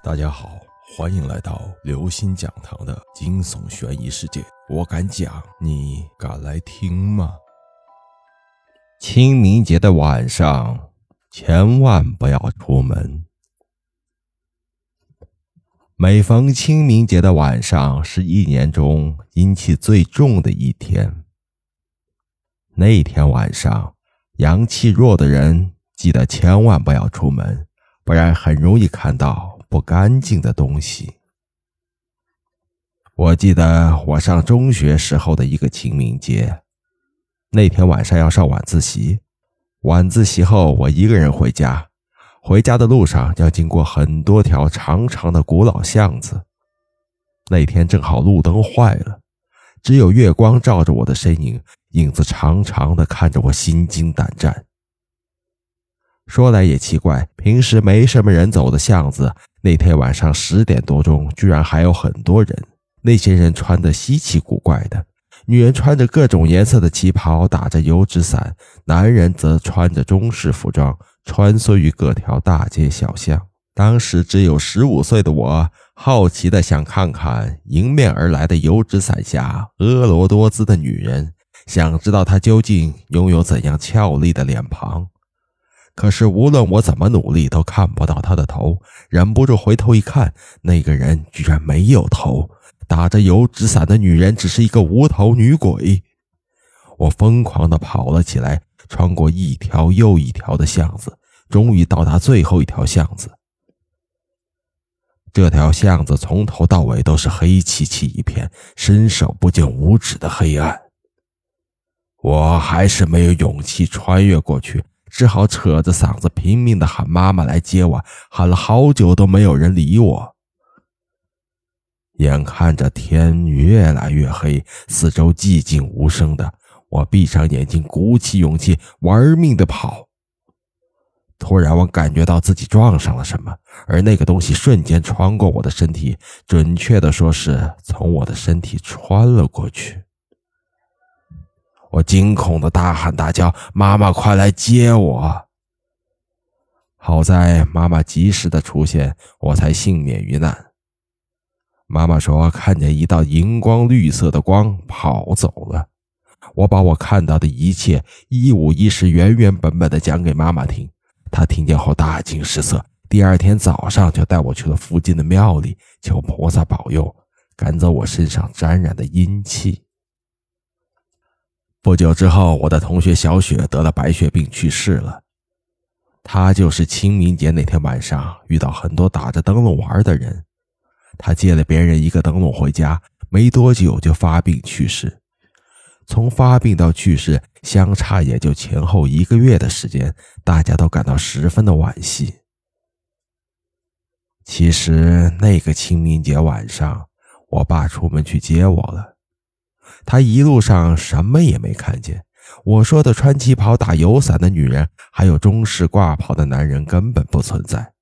大家好，欢迎来到刘星讲堂的惊悚悬疑世界。我敢讲，你敢来听吗？清明节的晚上，千万不要出门。每逢清明节的晚上，是一年中阴气最重的一天。那天晚上，阳气弱的人记得千万不要出门，不然很容易看到。不干净的东西。我记得我上中学时候的一个清明节，那天晚上要上晚自习，晚自习后我一个人回家，回家的路上要经过很多条长长的古老巷子。那天正好路灯坏了，只有月光照着我的身影，影子长长的看着我，心惊胆战。说来也奇怪，平时没什么人走的巷子。那天晚上十点多钟，居然还有很多人。那些人穿的稀奇古怪的，女人穿着各种颜色的旗袍，打着油纸伞；男人则穿着中式服装，穿梭于各条大街小巷。当时只有十五岁的我，好奇的想看看迎面而来的油纸伞下婀娜多姿的女人，想知道她究竟拥有怎样俏丽的脸庞。可是无论我怎么努力，都看不到他的头。忍不住回头一看，那个人居然没有头，打着油纸伞的女人只是一个无头女鬼。我疯狂地跑了起来，穿过一条又一条的巷子，终于到达最后一条巷子。这条巷子从头到尾都是黑漆漆一片，伸手不见五指的黑暗。我还是没有勇气穿越过去。只好扯着嗓子拼命的喊妈妈来接我，喊了好久都没有人理我。眼看着天越来越黑，四周寂静无声的，我闭上眼睛，鼓起勇气玩命的跑。突然，我感觉到自己撞上了什么，而那个东西瞬间穿过我的身体，准确的说是从我的身体穿了过去。我惊恐的大喊大叫：“妈妈，快来接我！”好在妈妈及时的出现，我才幸免于难。妈妈说看见一道荧光绿色的光跑走了。我把我看到的一切一五一十、原原本本的讲给妈妈听。她听见后大惊失色，第二天早上就带我去了附近的庙里，求菩萨保佑，赶走我身上沾染的阴气。不久之后，我的同学小雪得了白血病去世了。她就是清明节那天晚上遇到很多打着灯笼玩的人。她借了别人一个灯笼回家，没多久就发病去世。从发病到去世相差也就前后一个月的时间，大家都感到十分的惋惜。其实那个清明节晚上，我爸出门去接我了。他一路上什么也没看见。我说的穿旗袍、打油伞的女人，还有中式挂袍的男人根本不存在。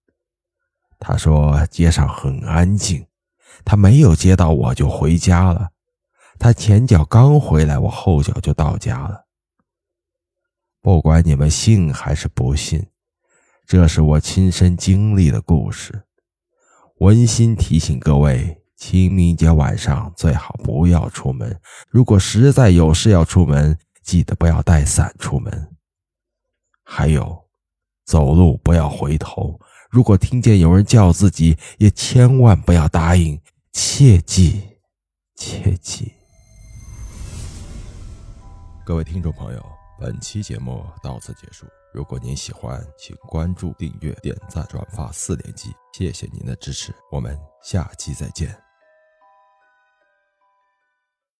他说街上很安静，他没有接到我就回家了。他前脚刚回来，我后脚就到家了。不管你们信还是不信，这是我亲身经历的故事，温馨提醒各位。清明节晚上最好不要出门。如果实在有事要出门，记得不要带伞出门。还有，走路不要回头。如果听见有人叫自己，也千万不要答应。切记，切记。各位听众朋友，本期节目到此结束。如果您喜欢，请关注、订阅、点赞、转发四连击，谢谢您的支持。我们下期再见。